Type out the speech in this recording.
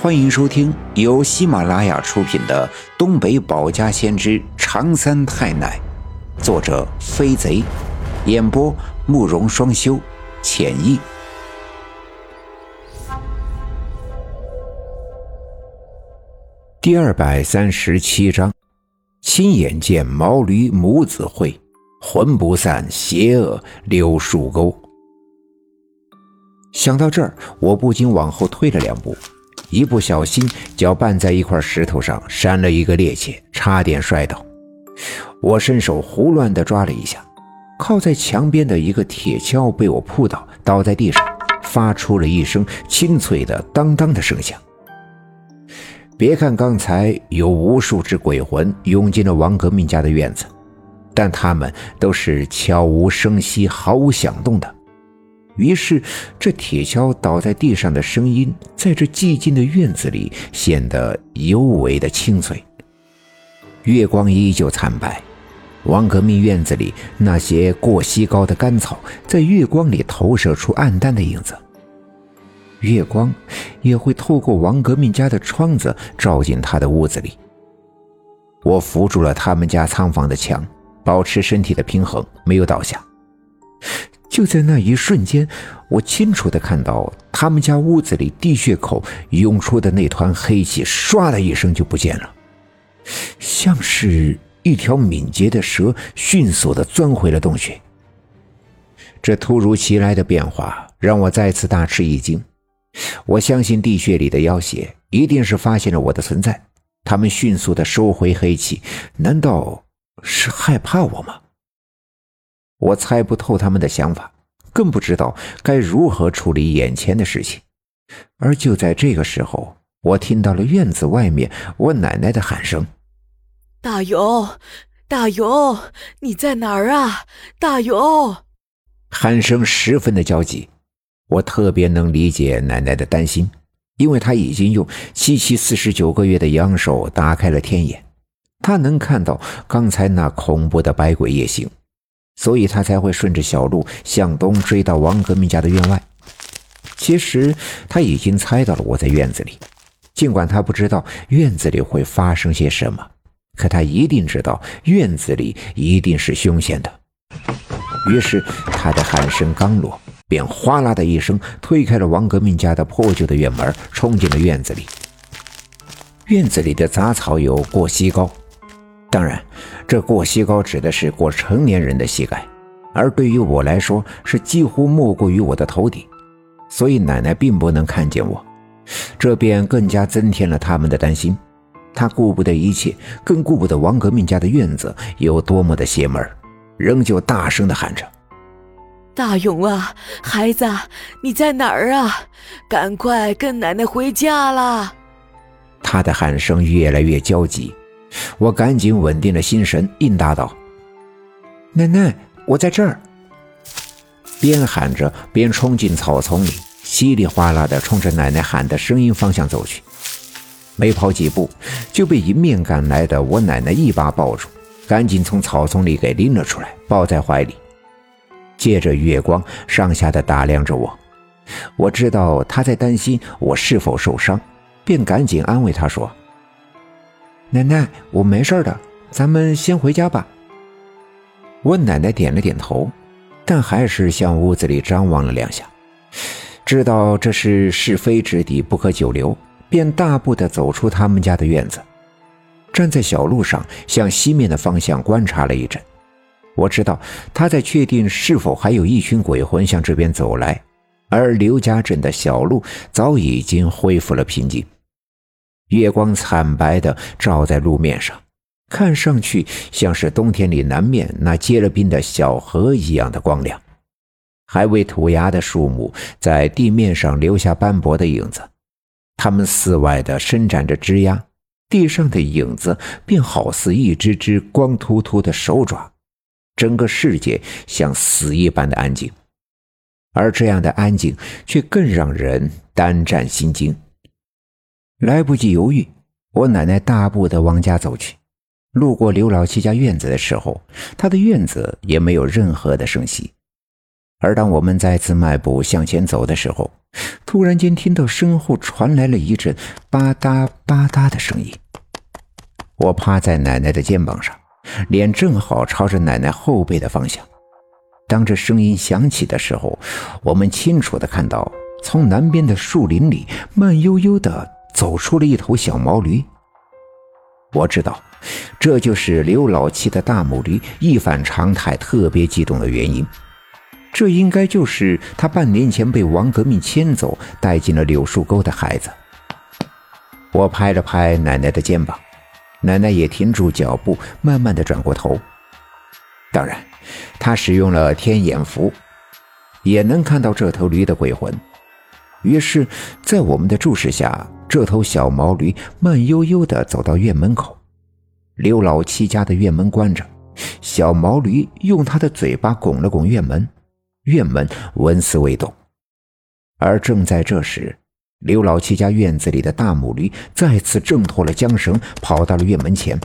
欢迎收听由喜马拉雅出品的《东北保家先知长三太奶》，作者飞贼，演播慕容双修，浅意。第二百三十七章：亲眼见毛驴母子会，魂不散，邪恶溜树沟。想到这儿，我不禁往后退了两步。一不小心，脚绊在一块石头上，闪了一个趔趄，差点摔倒。我伸手胡乱地抓了一下，靠在墙边的一个铁锹被我扑倒，倒在地上，发出了一声清脆的当当的声响。别看刚才有无数只鬼魂涌进了王革命家的院子，但他们都是悄无声息、毫无响动的。于是，这铁锹倒在地上的声音，在这寂静的院子里显得尤为的清脆。月光依旧惨白，王革命院子里那些过膝高的干草，在月光里投射出暗淡的影子。月光也会透过王革命家的窗子照进他的屋子里。我扶住了他们家仓房的墙，保持身体的平衡，没有倒下。就在那一瞬间，我清楚的看到他们家屋子里地穴口涌出的那团黑气，唰的一声就不见了，像是一条敏捷的蛇迅速的钻回了洞穴。这突如其来的变化让我再次大吃一惊。我相信地穴里的妖邪一定是发现了我的存在，他们迅速的收回黑气，难道是害怕我吗？我猜不透他们的想法，更不知道该如何处理眼前的事情。而就在这个时候，我听到了院子外面我奶奶的喊声：“大勇，大勇，你在哪儿啊？大勇！”喊声十分的焦急。我特别能理解奶奶的担心，因为她已经用七七四十九个月的阳寿打开了天眼，她能看到刚才那恐怖的百鬼夜行。所以他才会顺着小路向东追到王革命家的院外。其实他已经猜到了我在院子里，尽管他不知道院子里会发生些什么，可他一定知道院子里一定是凶险的。于是他的喊声刚落，便哗啦的一声推开了王革命家的破旧的院门，冲进了院子里。院子里的杂草有过膝高。当然，这过膝高指的是过成年人的膝盖，而对于我来说是几乎没过于我的头顶，所以奶奶并不能看见我，这便更加增添了他们的担心。他顾不得一切，更顾不得王革命家的院子有多么的邪门，仍旧大声地喊着：“大勇啊，孩子，你在哪儿啊？赶快跟奶奶回家啦！”他的喊声越来越焦急。我赶紧稳定了心神，应答道：“奶奶，我在这儿。”边喊着边冲进草丛里，稀里哗啦地冲着奶奶喊的声音方向走去。没跑几步，就被迎面赶来的我奶奶一把抱住，赶紧从草丛里给拎了出来，抱在怀里。借着月光，上下的打量着我。我知道她在担心我是否受伤，便赶紧安慰她说。奶奶，我没事的，咱们先回家吧。我奶奶点了点头，但还是向屋子里张望了两下，知道这是是非之地，不可久留，便大步的走出他们家的院子，站在小路上，向西面的方向观察了一阵。我知道他在确定是否还有一群鬼魂向这边走来，而刘家镇的小路早已经恢复了平静。月光惨白的照在路面上，看上去像是冬天里南面那结了冰的小河一样的光亮。还未吐芽的树木在地面上留下斑驳的影子，它们四外的伸展着枝丫，地上的影子便好似一只只光秃秃的手爪。整个世界像死一般的安静，而这样的安静却更让人胆战心惊。来不及犹豫，我奶奶大步的往家走去。路过刘老七家院子的时候，他的院子也没有任何的声息。而当我们再次迈步向前走的时候，突然间听到身后传来了一阵吧嗒吧嗒的声音。我趴在奶奶的肩膀上，脸正好朝着奶奶后背的方向。当这声音响起的时候，我们清楚的看到，从南边的树林里慢悠悠的走出了一头小毛驴。我知道，这就是刘老七的大母驴一反常态特别激动的原因。这应该就是他半年前被王革命牵走，带进了柳树沟的孩子。我拍了拍奶奶的肩膀，奶奶也停住脚步，慢慢的转过头。当然，她使用了天眼符，也能看到这头驴的鬼魂。于是，在我们的注视下，这头小毛驴慢悠悠地走到院门口。刘老七家的院门关着，小毛驴用它的嘴巴拱了拱院门。院门纹丝未动，而正在这时，刘老七家院子里的大母驴再次挣脱了缰绳，跑到了院门前。